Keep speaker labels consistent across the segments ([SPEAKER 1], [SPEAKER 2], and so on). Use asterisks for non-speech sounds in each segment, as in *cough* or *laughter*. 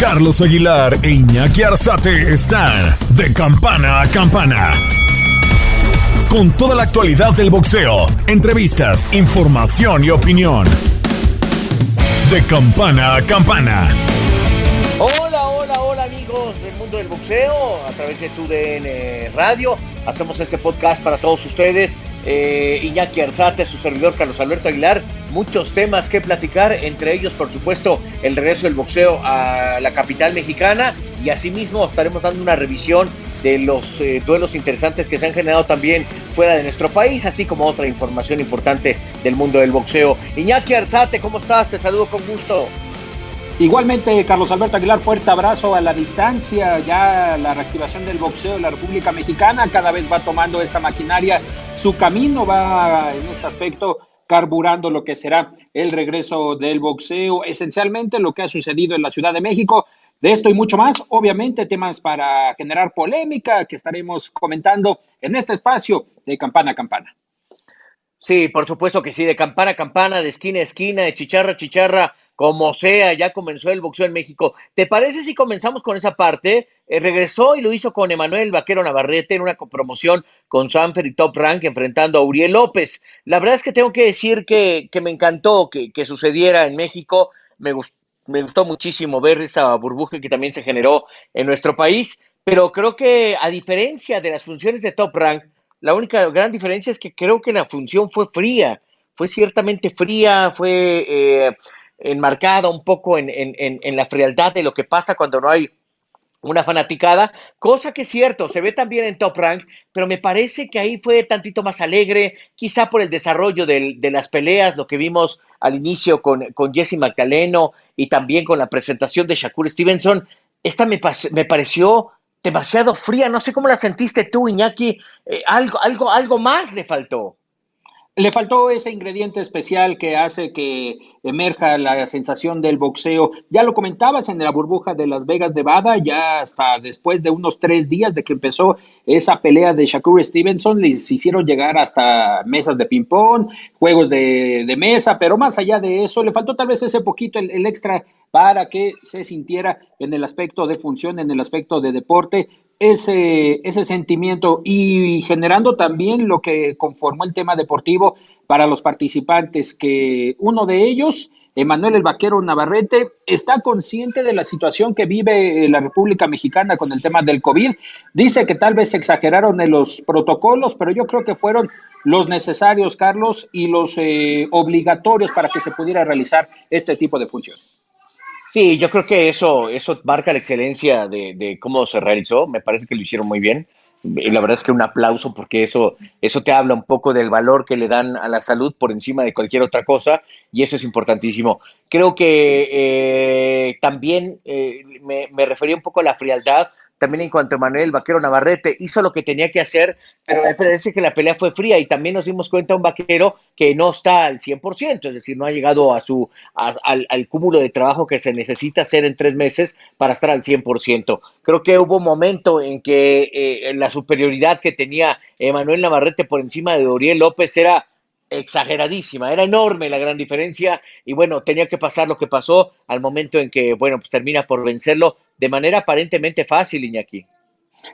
[SPEAKER 1] Carlos Aguilar e Iñaki Arzate están de campana a campana. Con toda la actualidad del boxeo, entrevistas, información y opinión. De campana a campana.
[SPEAKER 2] Hola, hola, hola amigos del mundo del boxeo, a través de TUDN Radio. Hacemos este podcast para todos ustedes. Eh, Iñaki Arzate, su servidor Carlos Alberto Aguilar. Muchos temas que platicar, entre ellos, por supuesto, el regreso del boxeo a la capital mexicana. Y asimismo estaremos dando una revisión de los eh, duelos interesantes que se han generado también fuera de nuestro país, así como otra información importante del mundo del boxeo. Iñaki Arzate, ¿cómo estás? Te saludo con gusto.
[SPEAKER 3] Igualmente, Carlos Alberto Aguilar, fuerte abrazo a la distancia. Ya la reactivación del boxeo en la República Mexicana cada vez va tomando esta maquinaria su camino, va en este aspecto carburando lo que será el regreso del boxeo, esencialmente lo que ha sucedido en la Ciudad de México. De esto y mucho más, obviamente temas para generar polémica que estaremos comentando en este espacio de campana a campana.
[SPEAKER 2] Sí, por supuesto que sí, de campana a campana, de esquina a esquina, de chicharra a chicharra, como sea, ya comenzó el boxeo en México. ¿Te parece si comenzamos con esa parte? Eh, regresó y lo hizo con Emanuel Vaquero Navarrete en una promoción con Sanfer y Top Rank enfrentando a Uriel López. La verdad es que tengo que decir que, me encantó que, que, sucediera en México. Me gustó me gustó muchísimo ver esa burbuja que también se generó en nuestro país, pero creo que a diferencia de las funciones de Top Rank, la única gran diferencia es que creo que la función fue fría, fue ciertamente fría, fue eh, enmarcada un poco en, en la frialdad de lo que pasa cuando no hay una fanaticada, cosa que es cierto, se ve también en Top Rank, pero me parece que ahí fue tantito más alegre, quizá por el desarrollo de las peleas, lo que vimos al inicio con, con Jesse Magdaleno y también con la presentación de Shakur Stevenson. Esta me, me pareció demasiado fría, no sé cómo la sentiste tú, Iñaki, eh, algo, algo, algo más le faltó.
[SPEAKER 3] Le faltó ese ingrediente especial que hace que emerja la sensación del boxeo. Ya lo comentabas en la burbuja de Las Vegas, Nevada, ya hasta después de unos tres días de que empezó esa pelea de Shakur Stevenson, les hicieron llegar hasta mesas de ping-pong, juegos de, mesa, pero más allá de eso, le faltó tal vez ese poquito, el extra para que se sintiera en el aspecto de función, en el aspecto de deporte, ese, ese sentimiento y generando también lo que conformó el tema deportivo para los participantes, que uno de ellos, Emanuel el Vaquero Navarrete, está consciente de la situación que vive la República Mexicana con el tema del COVID. Dice que tal vez se exageraron en los protocolos, pero yo creo que fueron los necesarios, Carlos, y los eh, obligatorios para que se pudiera realizar este tipo de funciones.
[SPEAKER 2] Sí, yo creo que eso, eso marca la excelencia de, cómo se realizó. Me parece que lo hicieron muy bien. Y la verdad es que un aplauso porque eso, eso te habla un poco del valor que le dan a la salud por encima de cualquier otra cosa y eso es importantísimo. Creo que eh, también eh, me, me refería un poco a la frialdad también en cuanto a Manuel Vaquero Navarrete hizo lo que tenía que hacer, pero parece que la pelea fue fría y también nos dimos cuenta un vaquero que no está al 100%, es decir, no ha llegado a su, al, cúmulo de trabajo que se necesita hacer en tres meses para estar al 100%. Creo que hubo un momento en que eh, la superioridad que tenía Manuel Navarrete por encima de Uriel López era exageradísima, era enorme la gran diferencia y bueno, tenía que pasar lo que pasó al momento en que, bueno, pues termina por vencerlo de manera aparentemente fácil, Iñaki.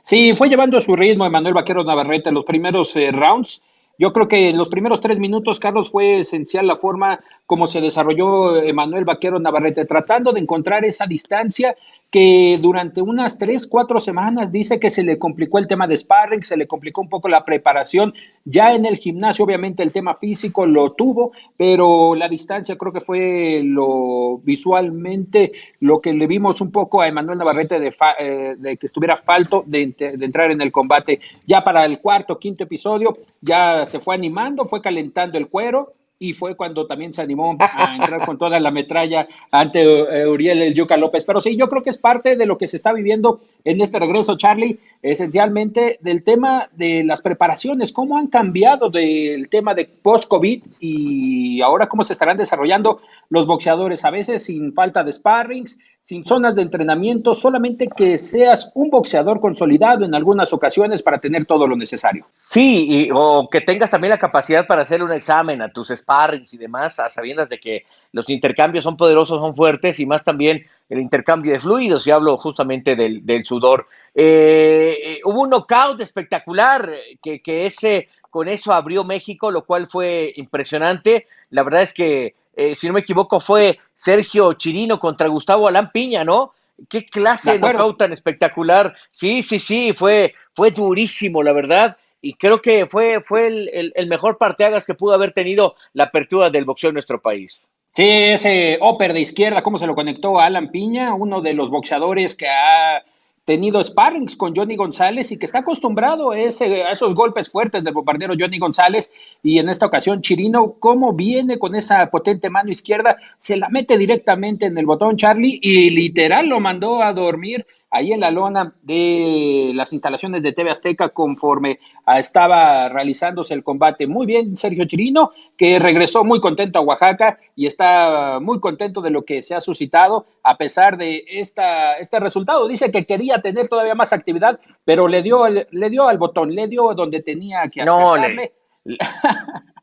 [SPEAKER 3] Sí, fue llevando a su ritmo Emanuel Vaquero Navarrete en los primeros eh, rounds. Yo creo que en los primeros tres minutos, Carlos, fue esencial la forma como se desarrolló Emanuel Vaquero Navarrete, tratando de encontrar esa distancia que durante unas tres, cuatro semanas dice que se le complicó el tema de sparring, se le complicó un poco la preparación. Ya en el gimnasio, obviamente, el tema físico lo tuvo, pero la distancia creo que fue lo visualmente lo que le vimos un poco a Emanuel Navarrete de, eh, que estuviera falto de, de, entrar en el combate. Ya para el cuarto, quinto episodio, ya se fue animando, fue calentando el cuero y fue cuando también se animó a entrar con toda la metralla ante eh, Uriel el Yuca López. Pero sí, yo creo que es parte de lo que se está viviendo en este regreso, Charlie, esencialmente del tema de las preparaciones, cómo han cambiado del tema de post-COVID y ahora cómo se estarán desarrollando los boxeadores, a veces sin falta de sparrings, sin zonas de entrenamiento, solamente que seas un boxeador consolidado en algunas ocasiones para tener todo lo necesario.
[SPEAKER 2] Sí, y, o que tengas también la capacidad para hacer un examen a tus sparrings y demás, a sabiendas de que los intercambios son poderosos, son fuertes y más también el intercambio de fluidos, y hablo justamente del, sudor. Eh, eh, hubo un knockout espectacular que, que ese, con eso abrió México, lo cual fue impresionante. La verdad es que eh, si no me equivoco, fue Sergio Chirino contra Gustavo Alán Piña, ¿no? Qué clase de, knockout tan espectacular. Sí, sí, sí, fue, fue durísimo, la verdad. Y creo que fue, fue el, el, mejor parteagas que pudo haber tenido la apertura del boxeo en nuestro país.
[SPEAKER 3] Sí, ese Oper de izquierda, cómo se lo conectó a Alan Piña, uno de los boxeadores que ha tenido sparrings con Johnny González y que está acostumbrado a, ese, a esos golpes fuertes del bombardero Johnny González. Y en esta ocasión Chirino, cómo viene con esa potente mano izquierda, se la mete directamente en el botón Charlie y literal lo mandó a dormir ahí en la lona de las instalaciones de TV Azteca conforme estaba realizándose el combate. Muy bien, Sergio Chirino, que regresó muy contento a Oaxaca y está muy contento de lo que se ha suscitado a pesar de esta, este resultado. Dice que quería tener todavía más actividad, pero le dio, le dio al botón, le dio donde tenía que hacerle.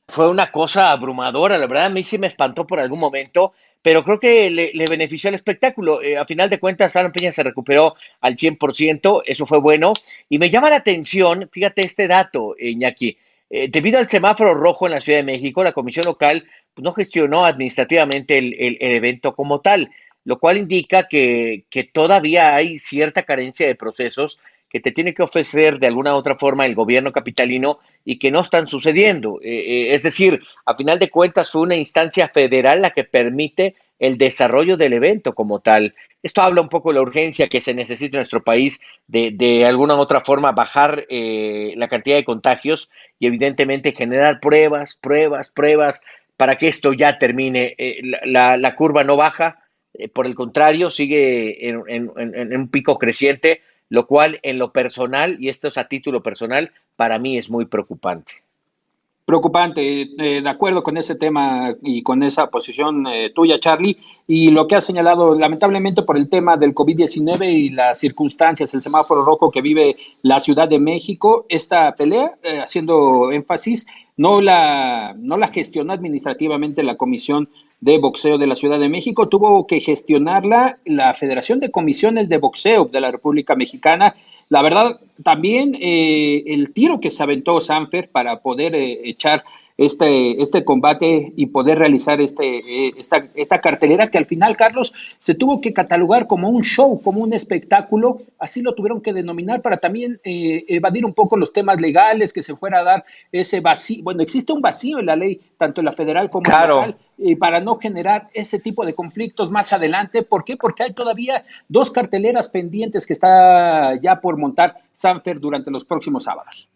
[SPEAKER 2] fue una cosa abrumadora, la verdad a mí sí me espantó por algún momento pero creo que le, benefició el espectáculo. Eh, a final de cuentas, Alan Peña se recuperó al 100%, eso fue bueno. Y me llama la atención, fíjate este dato, Iñaki, eh, debido al semáforo rojo en la Ciudad de México, la comisión local pues, no gestionó administrativamente el, evento como tal, lo cual indica que todavía hay cierta carencia de procesos que te tiene que ofrecer de alguna u otra forma el gobierno capitalino y que no están sucediendo. Eh, eh, es decir, a final de cuentas fue una instancia federal la que permite el desarrollo del evento como tal. Esto habla un poco de la urgencia que se necesita en nuestro país de, de alguna u otra forma bajar eh, la cantidad de contagios y evidentemente generar pruebas, pruebas, pruebas para que esto ya termine. La, la, curva no baja, por el contrario, sigue en un pico creciente lo cual en lo personal, y esto es a título personal, para mí es muy preocupante.
[SPEAKER 3] Preocupante, eh, de acuerdo con ese tema y con esa posición eh, tuya, Charlie, y lo que has señalado, lamentablemente por el tema del COVID-19 y las circunstancias, el semáforo rojo que vive la Ciudad de México, esta pelea, eh, haciendo énfasis, no la, no la gestionó administrativamente la Comisión de Boxeo de la Ciudad de México, tuvo que gestionarla la Federación de Comisiones de Boxeo de la República Mexicana. La verdad, también eh, el tiro que se aventó Sanfer para poder eh, echar este, este combate y poder realizar este, eh, esta, esta cartelera que al final, Carlos, se tuvo que catalogar como un show, como un espectáculo, así lo tuvieron que denominar para también eh, evadir un poco los temas legales, que se fuera a dar ese vacío, bueno, existe un vacío en la ley, tanto en la federal como en la local, y para no generar ese tipo de conflictos más adelante. ¿Por qué? Porque hay todavía dos carteleras pendientes que está ya por montar Sanfer durante los próximos sábados.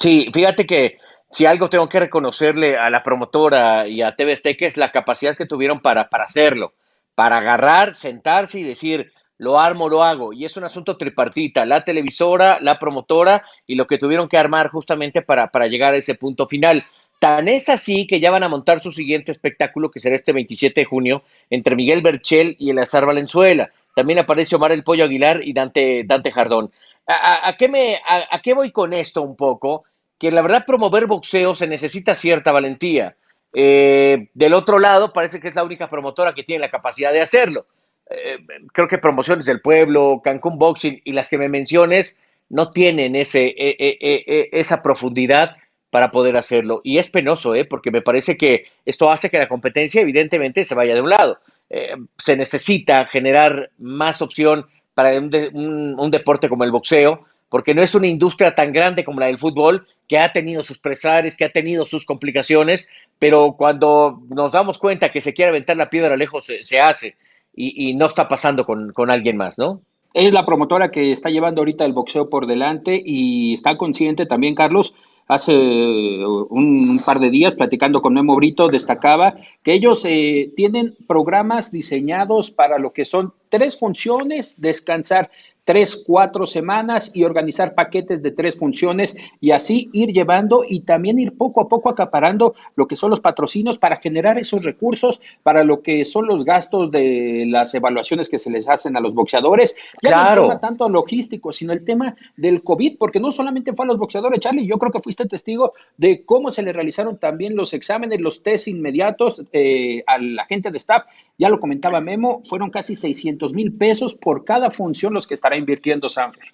[SPEAKER 2] Sí, fíjate que si algo tengo que reconocerle a la promotora y a TV Azteca es la capacidad que tuvieron para, para hacerlo, para agarrar, sentarse y decir, lo armo, lo hago. Y es un asunto tripartita, la televisora, la promotora y lo que tuvieron que armar justamente para, para llegar a ese punto final. Tan es así que ya van a montar su siguiente espectáculo, que será este 27 de junio, entre Miguel Berchel y Azar Valenzuela. También aparece Omar el Pollo Aguilar y Dante, Dante Jardón. ¿A, qué me, a qué voy con esto un poco? Que la verdad promover boxeo se necesita cierta valentía. Eh, del otro lado, parece que es la única promotora que tiene la capacidad de hacerlo. Eh, creo que Promociones del Pueblo, Cancún Boxing y las que me menciones no tienen ese, e, esa profundidad para poder hacerlo. Y es penoso, ¿eh? porque me parece que esto hace que la competencia evidentemente se vaya de un lado. Eh, se necesita generar más opción para un deporte como el boxeo, porque no es una industria tan grande como la del fútbol, que ha tenido sus presares, que ha tenido sus complicaciones, pero cuando nos damos cuenta que se quiere aventar la piedra lejos, se, hace y, no está pasando con, alguien más, ¿no?
[SPEAKER 3] Es la promotora que está llevando ahorita el boxeo por delante y está consciente también, Carlos, hace un, par de días, platicando con Memo Brito, destacaba que ellos eh, tienen programas diseñados para lo que son tres funciones, descansar tres, cuatro semanas y organizar paquetes de tres funciones y así ir llevando y también ir poco a poco acaparando lo que son los patrocinios para generar esos recursos para lo que son los gastos de las evaluaciones que se les hacen a los boxeadores. Ya claro. no el tema tanto logístico, sino el tema del COVID, porque no solamente fue a los boxeadores, Charlie, yo creo que fuiste testigo de cómo se le realizaron también los exámenes, los test inmediatos eh, a la gente de staff. Ya lo comentaba Memo, fueron casi 600 mil pesos por cada función los que invirtiendo Sanfer.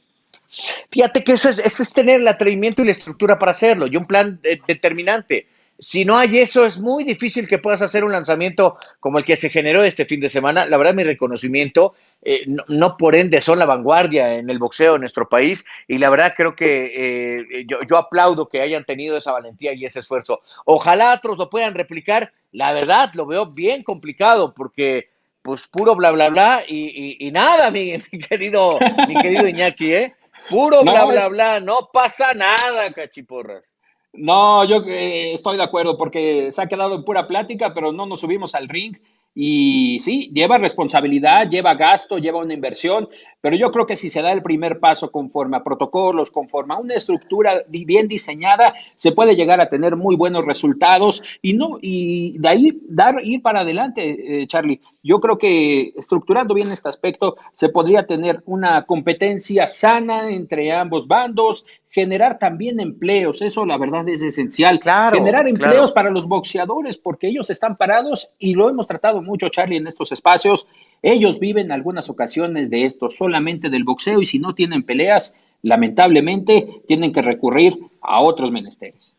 [SPEAKER 2] Fíjate que eso es, tener el atrevimiento y la estructura para hacerlo y un plan eh, determinante. Si no hay eso, es muy difícil que puedas hacer un lanzamiento como el que se generó este fin de semana. La verdad, mi reconocimiento, eh, no, por ende son la vanguardia en el boxeo en nuestro país y la verdad creo que eh, yo, aplaudo que hayan tenido esa valentía y ese esfuerzo. Ojalá otros lo puedan replicar. La verdad, lo veo bien complicado porque pues puro bla bla bla y, nada, *laughs* mi, querido, mi querido Iñaki, ¿eh? Puro bla bla bla, no pasa nada, cachiporras.
[SPEAKER 3] No, yo eh, estoy de acuerdo porque se ha quedado en pura plática, pero no nos subimos al ring. Y sí, lleva responsabilidad, lleva gasto, lleva una inversión, pero yo creo que si se da el primer paso conforme a protocolos, conforme a una estructura bien diseñada, se puede llegar a tener muy buenos resultados y no y de ahí dar ir para adelante, eh, Charlie. Yo creo que estructurando bien este aspecto se podría tener una competencia sana entre ambos bandos, generar también empleos, eso la verdad es esencial. Claro, generar empleos para los boxeadores porque ellos están parados y lo hemos tratado mucho, Charlie, en estos espacios. Ellos viven algunas ocasiones de esto, solamente del boxeo, y si no tienen peleas, lamentablemente tienen que recurrir a otros menesteres.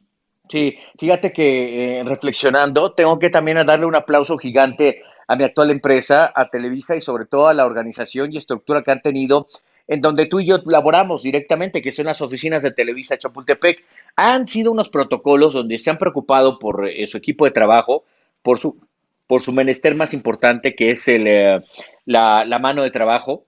[SPEAKER 2] Sí, fíjate que eh, reflexionando, tengo que también darle un aplauso gigante a mi actual empresa, a Televisa y sobre todo a la organización y estructura que han tenido en donde tú y yo laboramos directamente, que son las oficinas de Televisa Chapultepec. Han sido unos protocolos donde se han preocupado por eh, su equipo de trabajo, por su por su menester más importante, que es el, eh, la, la mano de trabajo.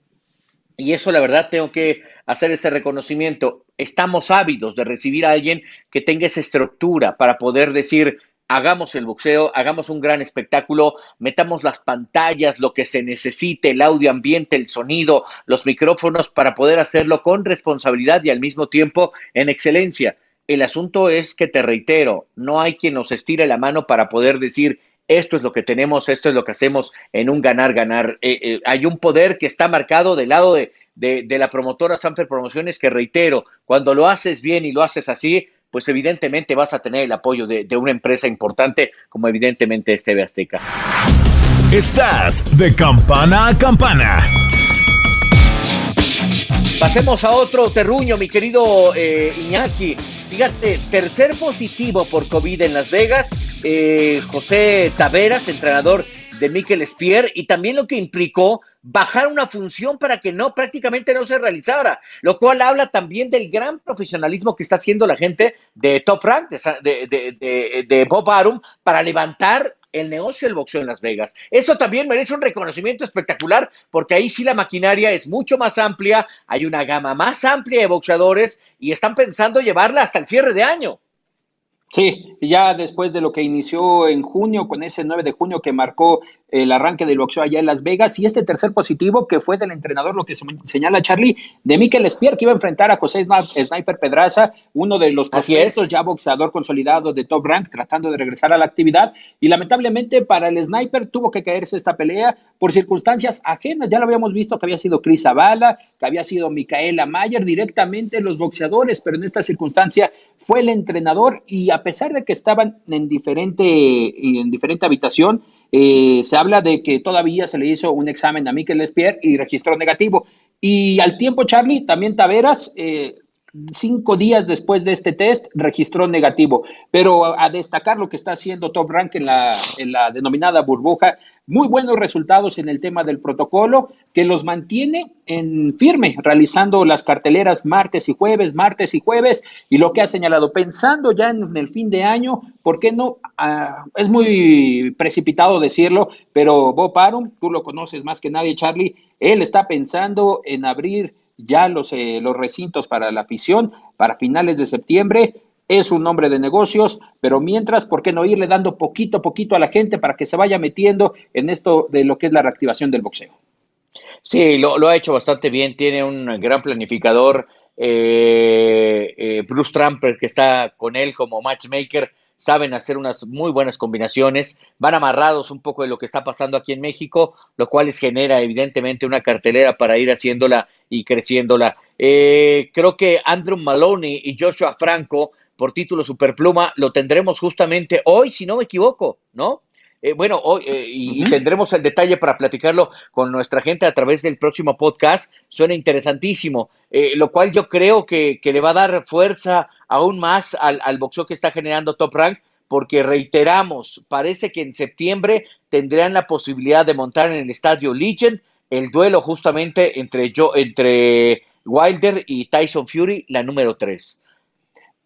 [SPEAKER 2] Y eso, la verdad, tengo que hacer ese reconocimiento. Estamos ávidos de recibir a alguien que tenga esa estructura para poder decir, hagamos el boxeo, hagamos un gran espectáculo, metamos las pantallas, lo que se necesite, el audio ambiente, el sonido, los micrófonos, para poder hacerlo con responsabilidad y al mismo tiempo en excelencia. El asunto es que, te reitero, no hay quien nos estire la mano para poder decir, esto es lo que tenemos, esto es lo que hacemos en un ganar-ganar. Eh, eh, hay un poder que está marcado del lado de, de, la promotora Sanfer Promociones que reitero, cuando lo haces bien y lo haces así, pues evidentemente vas a tener el apoyo de, de una empresa importante como evidentemente es TV Azteca.
[SPEAKER 1] Estás de campana a campana.
[SPEAKER 2] Pasemos a otro terruño, mi querido eh, Iñaki. Fíjate, tercer positivo por COVID en Las Vegas, eh, José Taveras, entrenador de Mikel Spier, y también lo que implicó bajar una función para que no prácticamente no se realizara, lo cual habla también del gran profesionalismo que está haciendo la gente de Top Rank, de, de, de Bob Arum, para levantar el negocio del boxeo en Las Vegas. Eso también merece un reconocimiento espectacular porque ahí sí la maquinaria es mucho más amplia, hay una gama más amplia de boxeadores y están pensando llevarla hasta el cierre de año.
[SPEAKER 3] Sí, ya después de lo que inició en junio, con ese 9 de junio que marcó el arranque del boxeo allá en Las Vegas, y este tercer positivo que fue del entrenador, lo que señala Charlie, de Mikel Espier, que iba a enfrentar a José Sniper Pedraza, uno de los prospectos ya boxeador consolidado de Top Rank, tratando de regresar a la actividad, y lamentablemente para el Sniper tuvo que caerse esta pelea por circunstancias ajenas, ya lo habíamos visto que había sido Cris Zavala, que había sido Micaela Mayer, directamente los boxeadores, pero en esta circunstancia fue el entrenador, y a pesar de que estaban en diferente, en diferente habitación, eh, se habla de que todavía se le hizo un examen a Miquel Espier y registró negativo. Y al tiempo, Charlie, también Taveras, eh, cinco días después de este test, registró negativo. Pero a destacar lo que está haciendo Top Rank en la, en la denominada burbuja, muy buenos resultados en el tema del protocolo, que los mantiene en firme, realizando las carteleras martes y jueves, martes y jueves, y lo que ha señalado, pensando ya en, el fin de año, ¿por qué no? Ah, es muy precipitado decirlo, pero Bob Arum, tú lo conoces más que nadie, Charlie, él está pensando en abrir ya los, eh, los recintos para la afición para finales de septiembre es un nombre de negocios, pero mientras, ¿por qué no irle dando poquito a poquito a la gente para que se vaya metiendo en esto de lo que es la reactivación del boxeo?
[SPEAKER 2] Sí, lo, ha hecho bastante bien, tiene un gran planificador, eh, eh, Bruce Trumper, que está con él como matchmaker, saben hacer unas muy buenas combinaciones, van amarrados un poco de lo que está pasando aquí en México, lo cual les genera evidentemente una cartelera para ir haciéndola y creciéndola. Eh, creo que Andrew Maloney y Joshua Franco por título Superpluma lo tendremos justamente hoy, si no me equivoco, ¿no? Eh, bueno, hoy, eh, y, tendremos el detalle para platicarlo con nuestra gente a través del próximo podcast. Suena interesantísimo, eh, lo cual yo creo que, que, le va a dar fuerza aún más al, al boxeo que está generando Top Rank, porque reiteramos, parece que en septiembre tendrán la posibilidad de montar en el estadio Legion el duelo justamente entre, yo, entre Wilder y Tyson Fury, la número 3.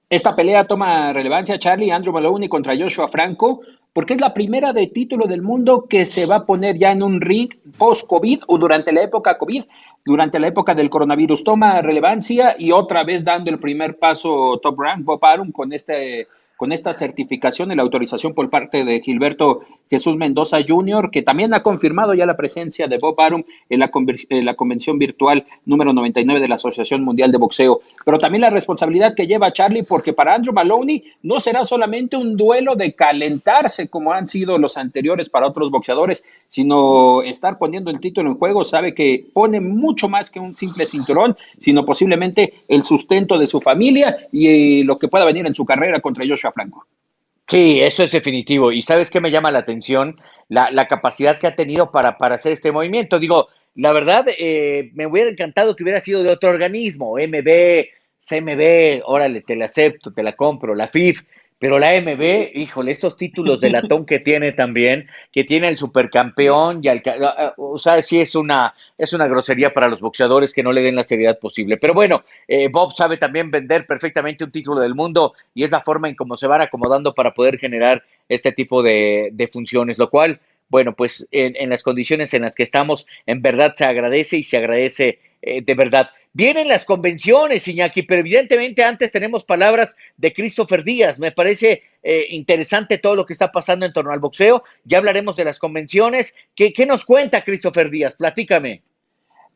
[SPEAKER 3] Esta pelea toma relevancia, Charlie, Andrew Maloney contra Joshua Franco, porque es la primera de título del mundo que se va a poner ya en un ring post-COVID o durante la época COVID, durante la época del coronavirus. Toma relevancia y otra vez dando el primer paso Top Rank, Bob Arum, con este con esta certificación y la autorización por parte de Gilberto Jesús Mendoza Jr., que también ha confirmado ya la presencia de Bob Arum en la, en la, convención virtual número 99 de la Asociación Mundial de Boxeo. Pero también la responsabilidad que lleva Charlie, porque para Andrew Maloney no será solamente un duelo de calentarse como han sido los anteriores para otros boxeadores, sino estar poniendo el título en juego. Sabe que pone mucho más que un simple cinturón, sino posiblemente el sustento de su familia y lo que pueda venir en su carrera contra Joshua Franco.
[SPEAKER 2] Sí, eso es definitivo. Y sabes qué me llama la atención? La, capacidad que ha tenido para, para, hacer este movimiento. Digo, la verdad, eh, me hubiera encantado que hubiera sido de otro organismo, MB, CMB, órale, te la acepto, te la compro, la FIF, pero la MB, híjole, estos títulos de latón que tiene también, que tiene el supercampeón y al, o sea, sí es una, es una grosería para los boxeadores que no le den la seriedad posible. Pero bueno, eh, Bob sabe también vender perfectamente un título del mundo y es la forma en cómo se van acomodando para poder generar este tipo de, de funciones, lo cual bueno, pues en, en, las condiciones en las que estamos, en verdad se agradece y se agradece eh, de verdad. Vienen las convenciones, Iñaki, pero evidentemente antes tenemos palabras de Christopher Díaz. Me parece eh, interesante todo lo que está pasando en torno al boxeo. Ya hablaremos de las convenciones. ¿Qué, qué nos cuenta Christopher Díaz? Platícame.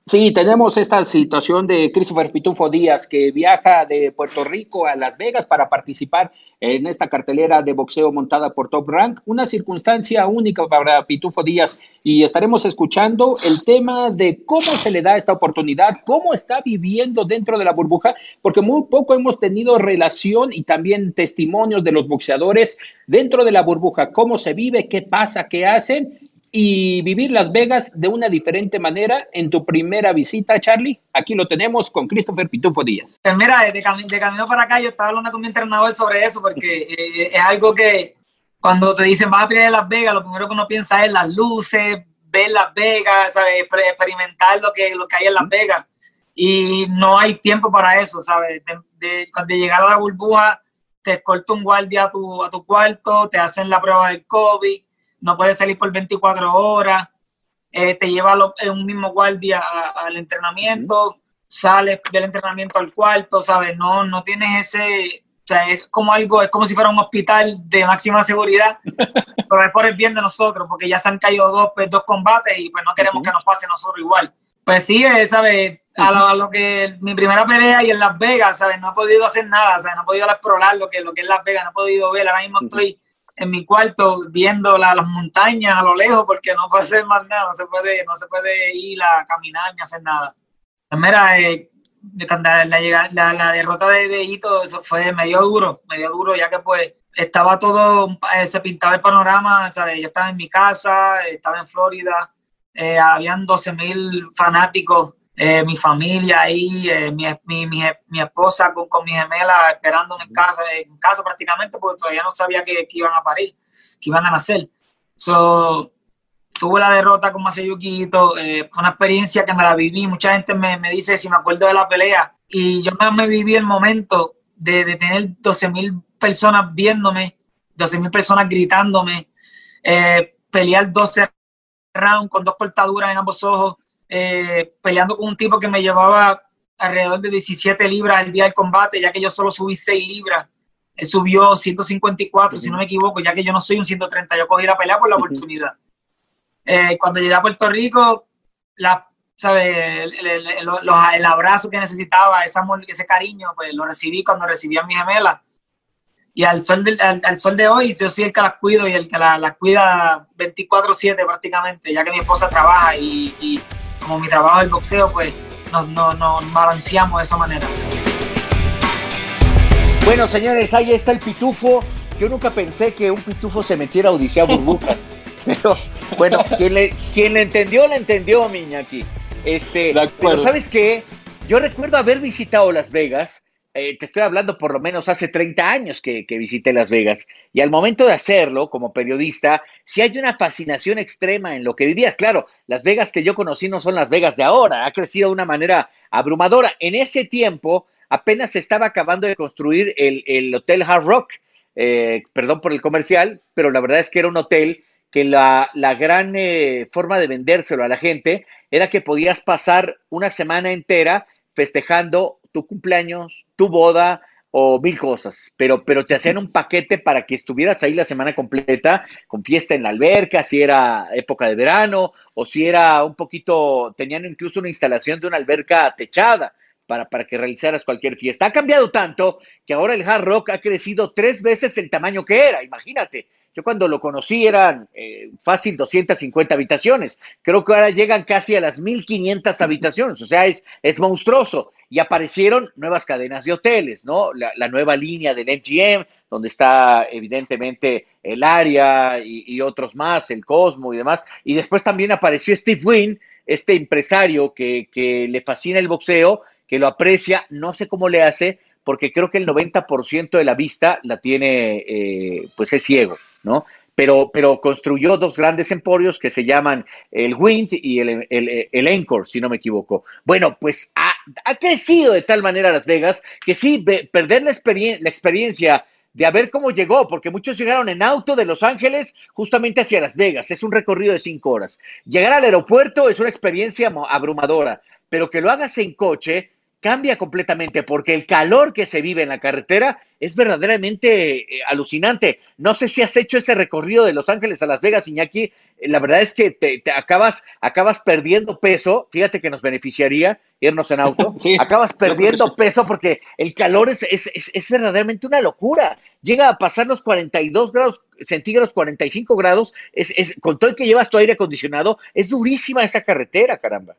[SPEAKER 3] Sí, tenemos esta situación de Christopher Pitufo Díaz que viaja de Puerto Rico a Las Vegas para participar en esta cartelera de boxeo montada por Top Rank, una circunstancia única para Pitufo Díaz y estaremos escuchando el tema de cómo se le da esta oportunidad, cómo está viviendo dentro de la burbuja, porque muy poco hemos tenido relación y también testimonios de los boxeadores dentro de la burbuja, cómo se vive, qué pasa, qué hacen y vivir Las Vegas de una diferente manera en tu primera visita, Charlie. Aquí lo tenemos con Christopher Pitufo Díaz.
[SPEAKER 4] Pues mira, de, de, camino para acá yo estaba hablando con mi entrenador sobre eso porque eh, es algo que cuando te dicen vas a pelear Las Vegas, lo primero que uno piensa es las luces, ver Las Vegas, ¿sabes? experimentar lo que, lo que hay en Las Vegas. Y no hay tiempo para eso, ¿sabes? De, de, llegar a la burbuja, te escolta un guardia a tu, a tu cuarto, te hacen la prueba del COVID no puedes salir por 24 horas, eh, te lleva en un mismo guardia al entrenamiento, sales del entrenamiento al cuarto, ¿sabes? No, no tienes ese, o sea, es como algo, es como si fuera un hospital de máxima seguridad, *laughs* pero es por el bien de nosotros, porque ya se han caído dos, pues, dos combates y pues no queremos que nos pase a nosotros igual. Pues sí, eh, ¿sabes? A lo, que mi primera pelea y en Las Vegas, ¿sabes? No he podido hacer nada, ¿sabes? No he podido explorar lo que, lo que es Las Vegas, no he podido ver, ahora mismo estoy en mi cuarto viendo las montañas a lo lejos porque no puede hacer más nada, no se puede, no se puede ir a caminar ni hacer nada. Pues mira, eh, la, la, la, derrota de, de Hito, eso fue medio duro, medio duro, ya que pues estaba todo, eh, se pintaba el panorama, ¿sabes? Yo estaba en mi casa, estaba en Florida, eh, habían 12 mil fanáticos eh, mi familia ahí, eh, mi, mi, mi, esposa con, con mi gemela esperándome en casa, en casa prácticamente, porque todavía no sabía que, que iban a parir, que iban a nacer. So, tuve la derrota con Masayuki eh, fue una experiencia que me la viví. Mucha gente me, me, dice si me acuerdo de la pelea, y yo me, me viví el momento de, de tener 12 mil personas viéndome, 12 mil personas gritándome, eh, pelear 12 rounds con dos cortaduras en ambos ojos eh, peleando con un tipo que me llevaba alrededor de 17 libras el día del combate, ya que yo solo subí 6 libras él subió 154, si no me equivoco, ya que yo no soy un 130, yo cogí la pelea por la oportunidad. Eh, cuando llegué a Puerto Rico, la, ¿sabe? El, el, abrazo que necesitaba, ese, ese cariño, pues lo recibí cuando recibí a mi gemela. Y al sol, de, al, sol de hoy, yo soy el que las cuido y el que las la cuida 24-7 prácticamente, ya que mi esposa trabaja y, y como mi trabajo es boxeo, pues nos, nos, nos balanceamos de esa manera.
[SPEAKER 2] Bueno, señores, ahí está el pitufo. Yo nunca pensé que un pitufo se metiera a Odisea Burbujas. *laughs* Pero bueno, quien le, quien le entendió, le entendió, Miñaki. Este, pero ¿sabes qué? Yo recuerdo haber visitado Las Vegas. Eh, te estoy hablando por lo menos hace 30 años que, que, visité Las Vegas. Y al momento de hacerlo, como periodista, sí hay una fascinación extrema en lo que vivías. Claro, Las Vegas que yo conocí no son Las Vegas de ahora. Ha crecido de una manera abrumadora. En ese tiempo apenas se estaba acabando de construir el, Hotel Hard Rock, eh, perdón por el comercial, pero la verdad es que era un hotel que la, gran eh, forma de vendérselo a la gente era que podías pasar una semana entera festejando tu cumpleaños, tu boda o mil cosas, pero, pero te hacían un paquete para que estuvieras ahí la semana completa con fiesta en la alberca, si era época de verano o si era un poquito, tenían incluso una instalación de una alberca techada para, para que realizaras cualquier fiesta. Ha cambiado tanto que ahora el hard rock ha crecido tres veces el tamaño que era, imagínate. Yo cuando lo conocí eran eh, fácil 250 habitaciones. Creo que ahora llegan casi a las 1500 habitaciones. O sea, es, es monstruoso. Y aparecieron nuevas cadenas de hoteles, ¿no? La, nueva línea del MGM, donde está evidentemente el área y, y, otros más, el Cosmo y demás. Y después también apareció Steve Wynn, este empresario que, que le fascina el boxeo que lo aprecia, no sé cómo le hace, porque creo que el 90% de la vista la tiene, eh, pues es ciego, ¿no? Pero, pero, construyó dos grandes emporios que se llaman el Wind y el, el, el Encore, si no me equivoco. Bueno, pues ha, ha, crecido de tal manera Las Vegas que sí, perder la, la experiencia de a ver cómo llegó, porque muchos llegaron en auto de Los Ángeles justamente hacia Las Vegas. Es un recorrido de cinco horas. Llegar al aeropuerto es una experiencia abrumadora, pero que lo hagas en coche cambia completamente porque el calor que se vive en la carretera es verdaderamente eh, alucinante. No sé si has hecho ese recorrido de Los Ángeles a Las Vegas, Iñaki. La verdad es que te, acabas, acabas perdiendo peso. Fíjate que nos beneficiaría irnos en auto. *laughs* acabas perdiendo peso porque el calor es, es, es, verdaderamente una locura. Llega a pasar los 42 grados centígrados, 45 grados. Es, es, con todo el que llevas tu aire acondicionado, es durísima esa carretera, caramba.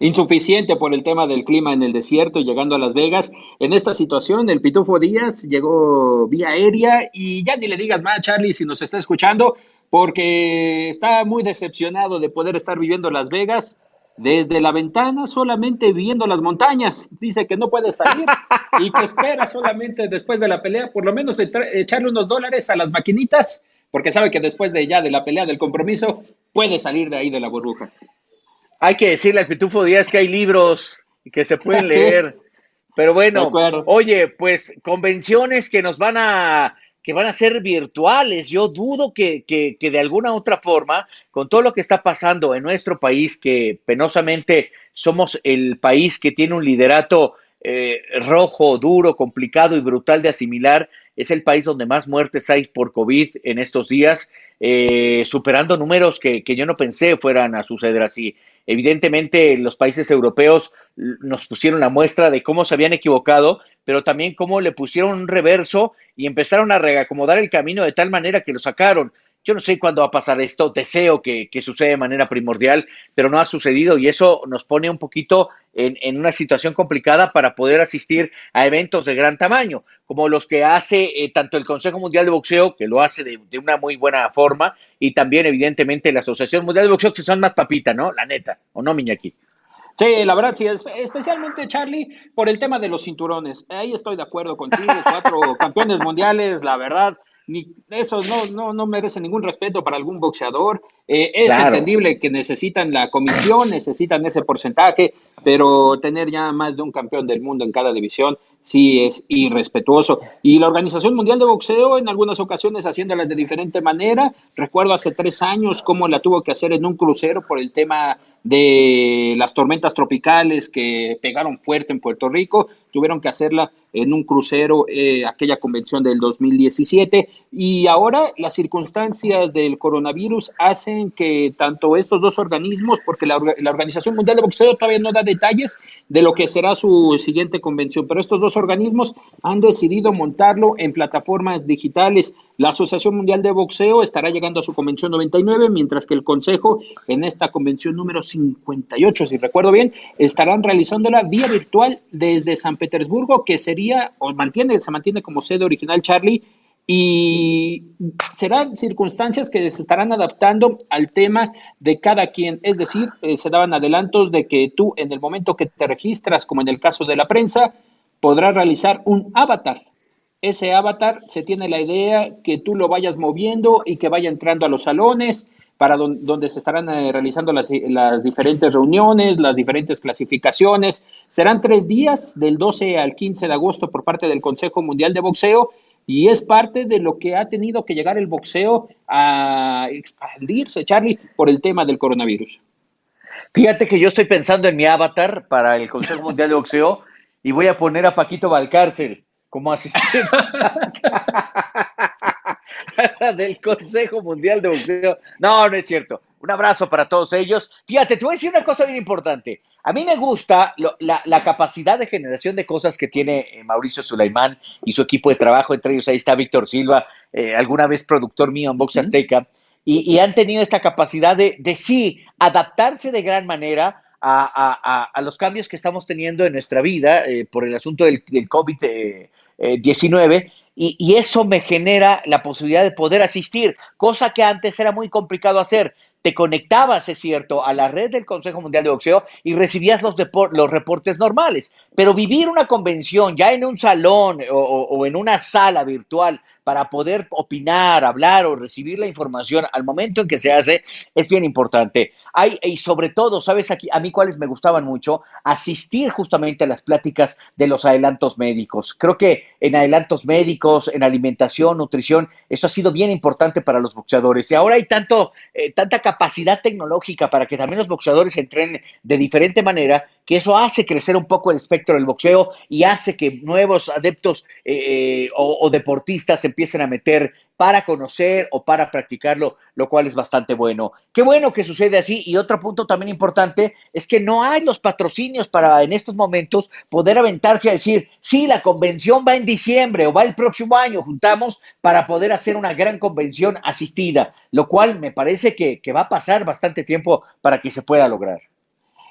[SPEAKER 3] Insuficiente por el tema del clima en el desierto y llegando a Las Vegas. En esta situación, el Pitufo Díaz llegó vía aérea y ya ni le digas más, Charlie, si nos está escuchando, porque está muy decepcionado de poder estar viviendo en Las Vegas desde la ventana solamente viendo las montañas. Dice que no puede salir *laughs* y que espera solamente después de la pelea, por lo menos echarle unos dólares a las maquinitas, porque sabe que después de ya de la pelea del compromiso puede salir de ahí de la burbuja.
[SPEAKER 2] Hay que decirle al Pitufo Díaz que hay libros que se pueden *laughs* leer. Pero bueno, oye, pues convenciones que nos van a que van a ser virtuales. Yo dudo que, que, de alguna otra forma, con todo lo que está pasando en nuestro país, que penosamente somos el país que tiene un liderato eh, rojo, duro, complicado y brutal de asimilar, es el país donde más muertes hay por COVID en estos días, eh, superando números que, que, yo no pensé fueran a suceder así. Evidentemente, los países europeos nos pusieron la muestra de cómo se habían equivocado, pero también cómo le pusieron un reverso y empezaron a reacomodar el camino de tal manera que lo sacaron. Yo no sé cuándo va a pasar esto, deseo que, que suceda de manera primordial, pero no ha sucedido y eso nos pone un poquito en, en, una situación complicada para poder asistir a eventos de gran tamaño, como los que hace eh, tanto el Consejo Mundial de Boxeo, que lo hace de, de, una muy buena forma, y también evidentemente la Asociación Mundial de Boxeo, que son más papita, ¿no? La neta, ¿o no, Miñaki?
[SPEAKER 3] Sí, la verdad, sí, especialmente Charlie, por el tema de los cinturones. Ahí estoy de acuerdo contigo, cuatro *laughs* campeones mundiales, la verdad, ni eso no, no, no merece ningún respeto para algún boxeador. Eh, es entendible que necesitan la comisión, necesitan ese porcentaje, pero tener ya más de un campeón del mundo en cada división sí es irrespetuoso. Y la Organización Mundial de Boxeo en algunas ocasiones haciéndolas de diferente manera. Recuerdo hace tres años cómo la tuvo que hacer en un crucero por el tema de las tormentas tropicales que pegaron fuerte en Puerto Rico, tuvieron que hacerla en un crucero, eh, aquella convención del 2017, y ahora las circunstancias del coronavirus hacen que tanto estos dos organismos, porque la, la, Organización Mundial de Boxeo todavía no da detalles de lo que será su siguiente convención, pero estos dos organismos han decidido montarlo en plataformas digitales. La Asociación Mundial de Boxeo estará llegando a su convención 99, mientras que el Consejo en esta convención número 58, si recuerdo bien, estarán realizándola vía virtual desde San Petersburgo, que sería o mantiene, se mantiene como sede original Charlie y serán circunstancias que se estarán adaptando al tema de cada quien, es decir, eh, se daban adelantos de que tú en el momento que te registras, como en el caso de la prensa, podrás realizar un avatar. Ese avatar se tiene la idea que tú lo vayas moviendo y que vaya entrando a los salones, para donde se estarán eh, realizando las, las, diferentes reuniones, las diferentes clasificaciones. Serán tres días, del 12 al 15 de agosto, por parte del Consejo Mundial de Boxeo, y es parte de lo que ha tenido que llegar el boxeo a expandirse, Charlie, por el tema del coronavirus.
[SPEAKER 2] Fíjate que yo estoy pensando en mi avatar para el Consejo Mundial de Boxeo y voy a poner a Paquito Valcárcel como asistente. *laughs* del Consejo Mundial de Boxeo. No, no es cierto. Un abrazo para todos ellos. Fíjate, te voy a decir una cosa bien importante. A mí me gusta la, capacidad de generación de cosas que tiene eh, Mauricio Sulaimán y su equipo de trabajo. Entre ellos ahí está Víctor Silva, eh, alguna vez productor mío en Box Azteca. y, han tenido esta capacidad de, de sí, adaptarse de gran manera a, los cambios que estamos teniendo en nuestra vida eh, por el asunto del, del COVID-19 y, eso me genera la posibilidad de poder asistir, cosa que antes era muy complicado hacer. Te conectabas, es cierto, a la red del Consejo Mundial de Boxeo y recibías los, los reportes normales, pero vivir una convención ya en un salón o en una sala virtual para poder opinar, hablar o recibir la información al momento en que se hace es bien importante. Hay, y sobre todo, ¿sabes aquí, a mí cuáles me gustaban mucho? Asistir justamente a las pláticas de los adelantos médicos. Creo que en adelantos médicos, en alimentación, nutrición, eso ha sido bien importante para los boxeadores. Y ahora hay tanto, eh, tanta capacidad tecnológica para que también los boxeadores entrenen de diferente manera que eso hace crecer un poco el espectro del boxeo y hace que nuevos adeptos eh, o, o, deportistas se empiecen a meter para conocer o para practicarlo, lo cual es bastante bueno. Qué bueno que sucede así. Y otro punto también importante es que no hay los patrocinios para en estos momentos poder aventarse a decir, sí, la convención va en diciembre o va el próximo año, juntamos para poder hacer una gran convención asistida, lo cual me parece que, que va a pasar bastante tiempo para que se pueda lograr.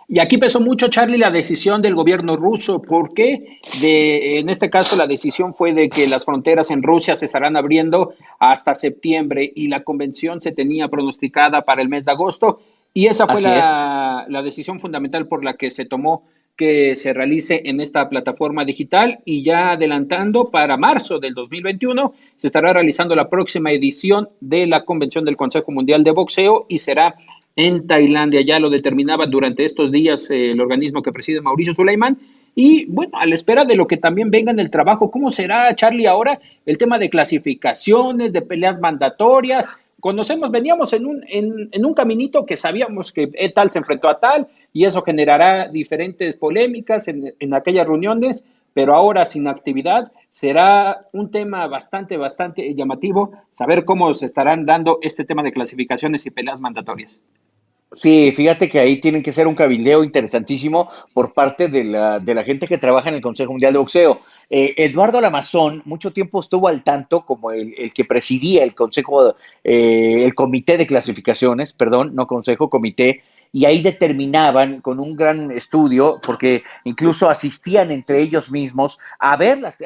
[SPEAKER 3] Y aquí pesó mucho, Charlie, la decisión del gobierno ruso, porque de, en este caso la decisión fue de que las fronteras en Rusia se estarán abriendo hasta septiembre y la convención se tenía pronosticada para el mes de agosto. Y esa fue la, la, decisión fundamental por la que se tomó que se realice en esta plataforma digital. Y ya adelantando para marzo del 2021 se estará realizando la próxima edición de la Convención del Consejo Mundial de Boxeo y será en Tailandia. Ya lo determinaba durante estos días eh, el organismo que preside Mauricio Sulaimán. Y bueno, a la espera de lo que también venga en el trabajo, ¿cómo será, Charlie, ahora el tema de clasificaciones, de peleas mandatorias? Conocemos, veníamos en un, en, en un caminito que sabíamos que tal se enfrentó a tal y eso generará diferentes polémicas en, en aquellas reuniones, pero ahora sin actividad será un tema bastante, bastante llamativo saber cómo se estarán dando este tema de clasificaciones y peleas mandatorias.
[SPEAKER 2] Sí, fíjate que ahí tienen que ser un cabildeo interesantísimo por parte de la, de la gente que trabaja en el Consejo Mundial de Boxeo. Eh, Eduardo Alamazón mucho tiempo estuvo al tanto como el, el que presidía el Consejo, eh, el Comité de Clasificaciones, perdón, no Consejo, Comité y ahí determinaban con un gran estudio, porque incluso asistían entre ellos mismos a ver las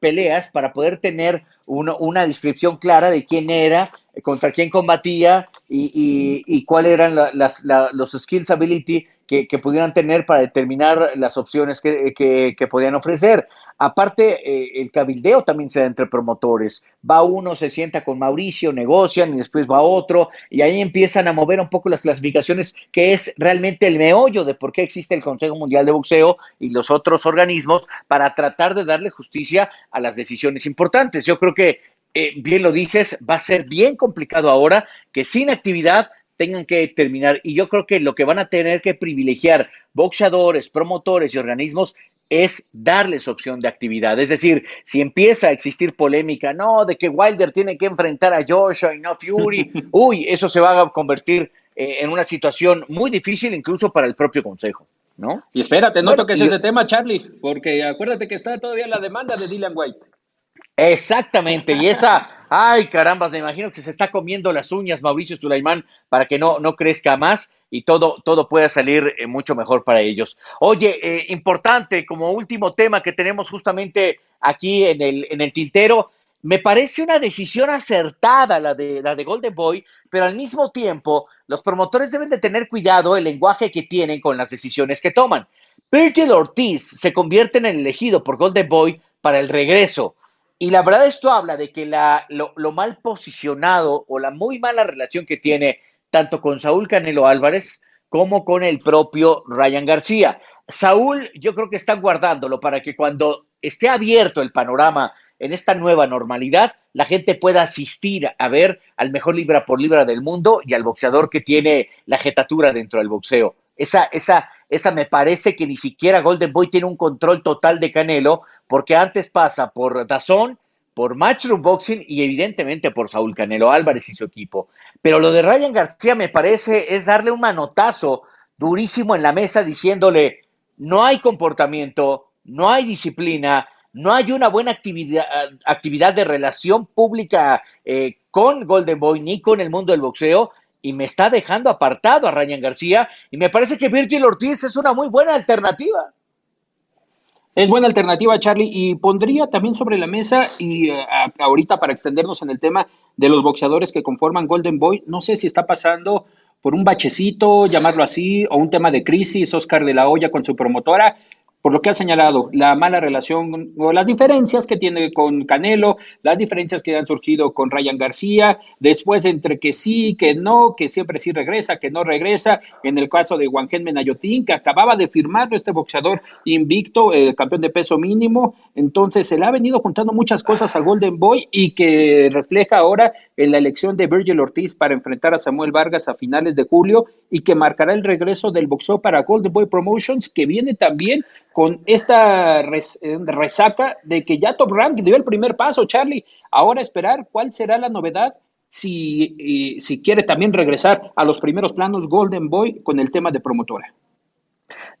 [SPEAKER 2] peleas para poder tener una descripción clara de quién era, contra quién combatía y, y, cuáles eran las, los skills ability que, pudieran tener para determinar las opciones que, que podían ofrecer. Aparte, eh, el cabildeo también se da entre promotores. Va uno, se sienta con Mauricio, negocian y después va otro y ahí empiezan a mover un poco las clasificaciones, que es realmente el meollo de por qué existe el Consejo Mundial de Boxeo y los otros organismos para tratar de darle justicia a las decisiones importantes. Yo creo que, eh, bien lo dices, va a ser bien complicado ahora que sin actividad tengan que terminar. Y yo creo que lo que van a tener que privilegiar boxeadores, promotores y organismos es darles opción de actividad. Es decir, si empieza a existir polémica, no, de que Wilder tiene que enfrentar a Joshua y no Fury, *laughs* uy, eso se va a convertir eh, en una situación muy difícil incluso para el propio Consejo. ¿No?
[SPEAKER 3] Y espérate, no toques ese tema, Charlie, porque acuérdate que está todavía la demanda de Dylan White.
[SPEAKER 2] Exactamente, y esa, ay caramba, me imagino que se está comiendo las uñas Mauricio Sulaimán para que no, no crezca más y todo, todo pueda salir eh, mucho mejor para ellos. Oye, eh, importante, como último tema que tenemos justamente aquí en el, en el tintero, me parece una decisión acertada la de, la de Golden Boy, pero al mismo tiempo los promotores deben de tener cuidado el lenguaje que tienen con las decisiones que toman. Virgil Ortiz se convierte en el elegido por Golden Boy para el regreso. Y la verdad esto habla de que la, lo, mal posicionado o la muy mala relación que tiene tanto con Saúl Canelo Álvarez como con el propio Ryan García. Saúl, yo creo que están guardándolo para que cuando esté abierto el panorama en esta nueva normalidad, la gente pueda asistir a ver al mejor libra por libra del mundo y al boxeador que tiene la jetatura dentro del boxeo. Esa, esa, esa me parece que ni siquiera Golden Boy tiene un control total de Canelo, porque antes pasa por Dazón, por Matchroom Boxing y evidentemente por Saúl Canelo Álvarez y su equipo. Pero lo de Ryan García me parece es darle un manotazo durísimo en la mesa diciéndole, no hay comportamiento, no hay disciplina, no hay una buena actividad, de relación pública eh, con Golden Boy ni con el mundo del boxeo y me está dejando apartado a Ryan García y me parece que Virgil Ortiz es una muy buena alternativa.
[SPEAKER 3] Es buena alternativa, Charlie, y pondría también sobre la mesa, y eh, ahorita para extendernos en el tema de los boxeadores que conforman Golden Boy, no sé si está pasando por un bachecito, llamarlo así, o un tema de crisis, Oscar de la Hoya con su promotora, por lo que ha señalado, la mala relación o las diferencias que tiene con Canelo, las diferencias que han surgido con Ryan García, después entre que sí, que no, que siempre sí regresa, que no regresa, en el caso de Juan Menayotín, que acababa de firmar este boxeador invicto, eh, campeón de peso mínimo, entonces se le ha venido juntando muchas cosas a Golden Boy y que refleja ahora en la elección de Virgil Ortiz para enfrentar a Samuel Vargas a finales de julio y que marcará el regreso del boxeo para Golden Boy Promotions, que viene también con esta eh, resaca de que ya Top Rank dio el primer paso, Charlie. Ahora esperar cuál será la novedad si, si quiere también regresar a los primeros planos Golden Boy con el tema de promotora.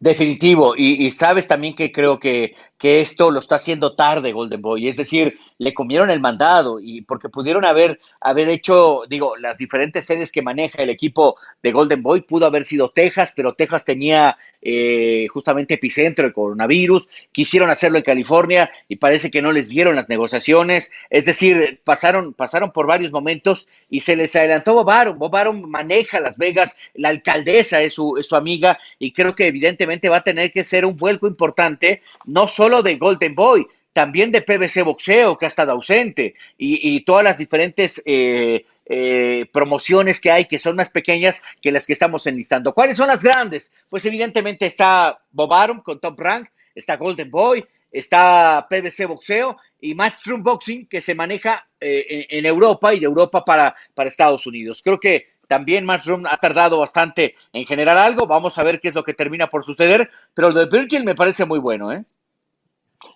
[SPEAKER 2] Definitivo, y, sabes también que creo que, que, esto lo está haciendo tarde Golden Boy, es decir, le comieron el mandado y porque pudieron haber, haber hecho, digo, las diferentes sedes que maneja el equipo de Golden Boy, pudo haber sido Texas, pero Texas tenía eh, justamente epicentro del coronavirus, quisieron hacerlo en California y parece que no les dieron las negociaciones, es decir, pasaron, pasaron por varios momentos y se les adelantó Bob Arum, Bob Arum maneja Las Vegas, la alcaldesa es su, es su amiga y creo que evidentemente va a tener que ser un vuelco importante, no solo de Golden Boy, también de PBC Boxeo, que ha estado ausente, y, todas las diferentes eh, eh, promociones que hay, que son más pequeñas que las que estamos enlistando. ¿Cuáles son las grandes? Pues evidentemente está Bob con Top Rank, está Golden Boy, está PBC Boxeo y Matchroom Boxing, que se maneja eh, en, Europa y de Europa para, para Estados Unidos. Creo que también Matchroom ha tardado bastante en generar algo. Vamos a ver qué es lo que termina por suceder. Pero lo de Virgil me parece muy bueno, ¿eh?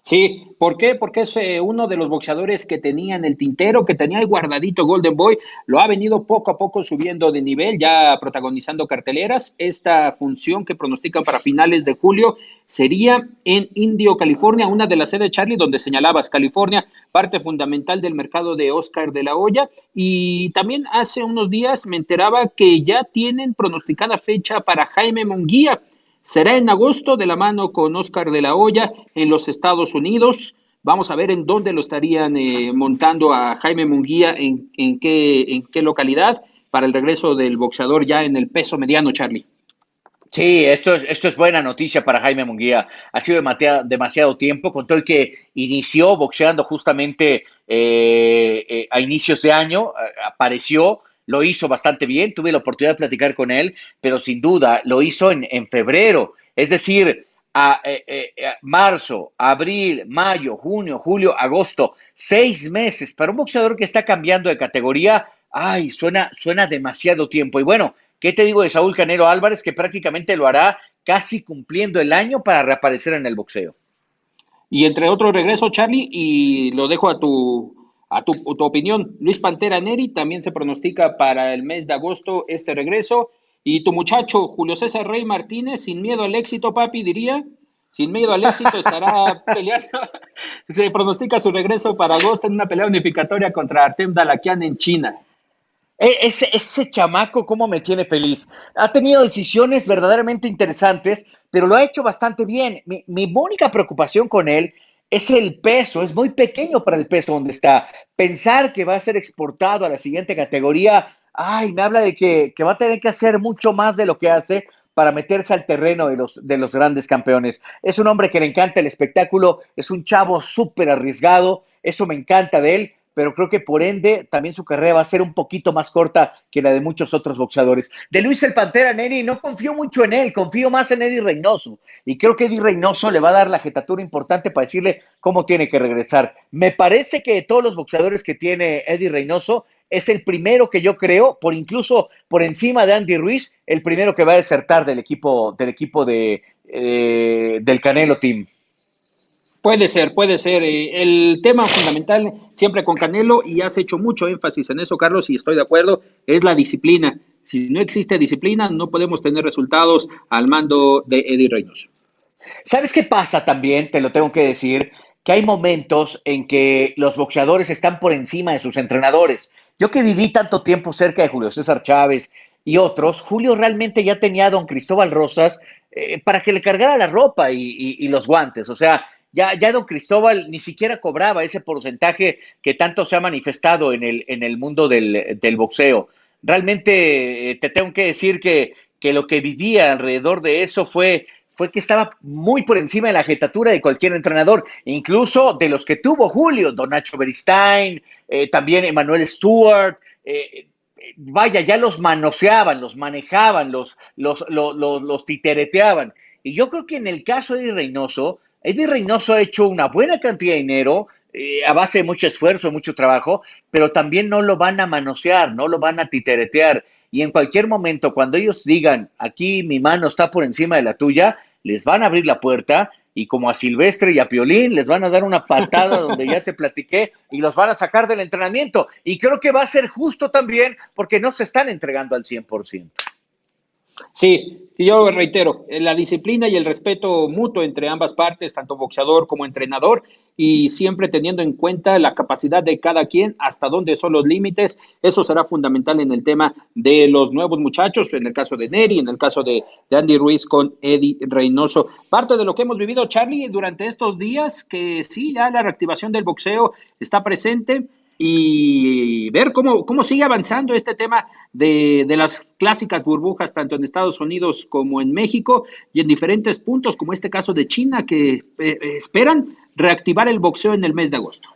[SPEAKER 3] Sí, ¿por qué? Porque es eh, uno de los boxeadores que tenía en el tintero, que tenía el guardadito Golden Boy, lo ha venido poco a poco subiendo de nivel, ya protagonizando carteleras. Esta función que pronostican para finales de julio sería en Indio, California, una de las sedes, Charlie, donde señalabas California, parte fundamental del mercado de Oscar de la Hoya. Y también hace unos días me enteraba que ya tienen pronosticada fecha para Jaime Munguía Será en agosto de la mano con Oscar de la Hoya en los Estados Unidos. Vamos a ver en dónde lo estarían eh, montando a Jaime Munguía, en, en, qué, en qué localidad, para el regreso del boxeador ya en el peso mediano, Charlie.
[SPEAKER 2] Sí, esto es, esto es buena noticia para Jaime Munguía. Ha sido demasiado, tiempo, con todo el que inició boxeando justamente eh, eh, a inicios de año, apareció, lo hizo bastante bien, tuve la oportunidad de platicar con él, pero sin duda lo hizo en, febrero, es decir, a, eh, eh, marzo, abril, mayo, junio, julio, agosto, seis meses para un boxeador que está cambiando de categoría, ay, suena, suena demasiado tiempo. Y bueno, ¿Qué te digo de Saúl Canero Álvarez, que prácticamente lo hará casi cumpliendo el año para reaparecer en el boxeo?
[SPEAKER 3] Y entre otros regreso, Charlie, y lo dejo a tu, a tu, tu, opinión. Luis Pantera Neri también se pronostica para el mes de agosto este regreso. Y tu muchacho, Julio César Rey Martínez, sin miedo al éxito, papi, diría, sin miedo al éxito, estará *laughs* peleando. Se pronostica su regreso para agosto en una pelea unificatoria contra Artem Dalakian en China.
[SPEAKER 2] E, ese, ese chamaco, cómo me tiene feliz. Ha tenido decisiones verdaderamente interesantes, pero lo ha hecho bastante bien. Mi, mi única preocupación con él es el peso, es muy pequeño para el peso donde está. Pensar que va a ser exportado a la siguiente categoría, ay, me habla de que, que va a tener que hacer mucho más de lo que hace para meterse al terreno de los, de los grandes campeones. Es un hombre que le encanta el espectáculo, es un chavo súper arriesgado, eso me encanta de él, pero creo que por ende también su carrera va a ser un poquito más corta que la de muchos otros boxeadores. De Luis el Pantera, Neri, no confío mucho en él, confío más en Eddie Reynoso. Y creo que Eddie Reynoso le va a dar la jetatura importante para decirle cómo tiene que regresar. Me parece que de todos los boxeadores que tiene Eddie Reynoso, es el primero que yo creo, por incluso por encima de Andy Ruiz, el primero que va a desertar del equipo, del equipo de, eh, del Canelo Team.
[SPEAKER 3] Puede ser, puede ser. Eh, el tema fundamental siempre con Canelo, y has hecho mucho énfasis en eso, Carlos, y estoy de acuerdo, es la disciplina. Si no existe disciplina, no podemos tener resultados al mando de Eddie Reynoso.
[SPEAKER 2] ¿Sabes qué pasa también? Te lo tengo que decir que hay momentos en que los boxeadores están por encima de sus entrenadores. Yo que viví tanto tiempo cerca de Julio César Chávez y otros, Julio realmente ya tenía a don Cristóbal Rosas eh, para que le cargara la ropa y, y, y los guantes. O sea, ya, ya, don Cristóbal ni siquiera cobraba ese porcentaje que tanto se ha manifestado en el, en el mundo del, del boxeo. Realmente eh, te tengo que decir que, que, lo que vivía alrededor de eso fue fue que estaba muy por encima de la jetatura de cualquier entrenador, incluso de los que tuvo Julio, Don Nacho Beristain, eh, también Emanuel Stewart, eh, vaya, ya los manoseaban, los manejaban, los, los, los, los, titereteaban. Y yo creo que en el caso de Reynoso, Eddie Reynoso ha hecho una buena cantidad de dinero, eh, a base de mucho esfuerzo, mucho trabajo, pero también no lo van a manosear, no lo van a titeretear. Y en cualquier momento, cuando ellos digan, aquí mi mano está por encima de la tuya, les van a abrir la puerta y como a Silvestre y a Piolín les van a dar una patada *laughs* donde ya te platiqué y los van a sacar del entrenamiento. Y creo que va a ser justo también porque no se están entregando al 100%.
[SPEAKER 3] Sí, yo reitero, la disciplina y el respeto mutuo entre ambas partes, tanto boxeador como entrenador, y siempre teniendo en cuenta la capacidad de cada quien, hasta dónde son los límites, eso será fundamental en el tema de los nuevos muchachos, en el caso de Neri, en el caso de, de Andy Ruiz con Eddie Reynoso. Parte de lo que hemos vivido, Charlie, durante estos días, que sí, ya la reactivación del boxeo está presente, y ver cómo, cómo sigue avanzando este tema de, de, las clásicas burbujas, tanto en Estados Unidos como en México, y en diferentes puntos, como este caso de China, que eh, esperan reactivar el boxeo en el mes de agosto.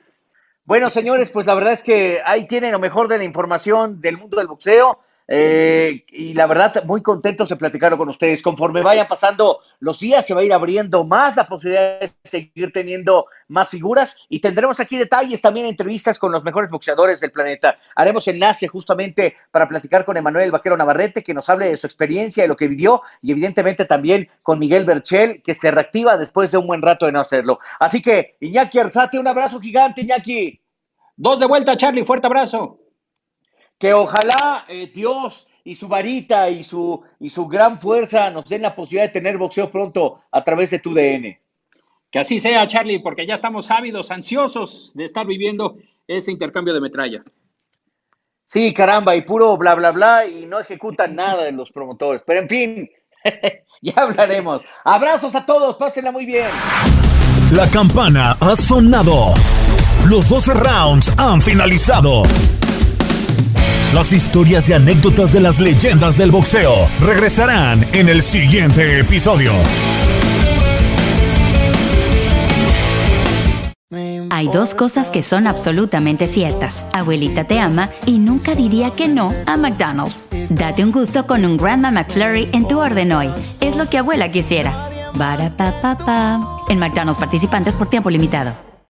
[SPEAKER 2] Bueno, señores, pues la verdad es que ahí tienen lo mejor de la información del mundo del boxeo. Eh, y la verdad, muy contentos de platicarlo con ustedes. Conforme vayan pasando los días, se va a ir abriendo más la posibilidad de seguir teniendo más figuras y tendremos aquí detalles, también entrevistas con los mejores boxeadores del planeta. Haremos enlace justamente para platicar con Emanuel Vaquero Navarrete, que nos hable de su experiencia, de lo que vivió y evidentemente también con Miguel Berchel, que se reactiva después de un buen rato de no hacerlo. Así que, Iñaki Arzate, un abrazo gigante, Iñaki.
[SPEAKER 3] Dos de vuelta, Charlie, fuerte abrazo
[SPEAKER 2] que ojalá eh, Dios y su varita y su, y su gran fuerza nos den la posibilidad de tener boxeo pronto a través de tu DN.
[SPEAKER 3] Que así sea, Charlie, porque ya estamos ávidos, ansiosos de estar viviendo ese intercambio de metralla.
[SPEAKER 2] Sí, caramba, y puro bla, bla, bla, y no ejecutan nada de los promotores. Pero en fin, *laughs* ya hablaremos. Abrazos a todos, pásenla muy bien.
[SPEAKER 1] La campana ha sonado. Los 12 rounds han finalizado. Las historias y anécdotas de las leyendas del boxeo regresarán en el siguiente episodio.
[SPEAKER 5] Hay dos cosas que son absolutamente ciertas. Abuelita te ama y nunca diría que no a McDonald's. Date un gusto con un Grandma McFlurry en tu orden hoy. Es lo que abuela quisiera. En McDonald's participantes por tiempo limitado.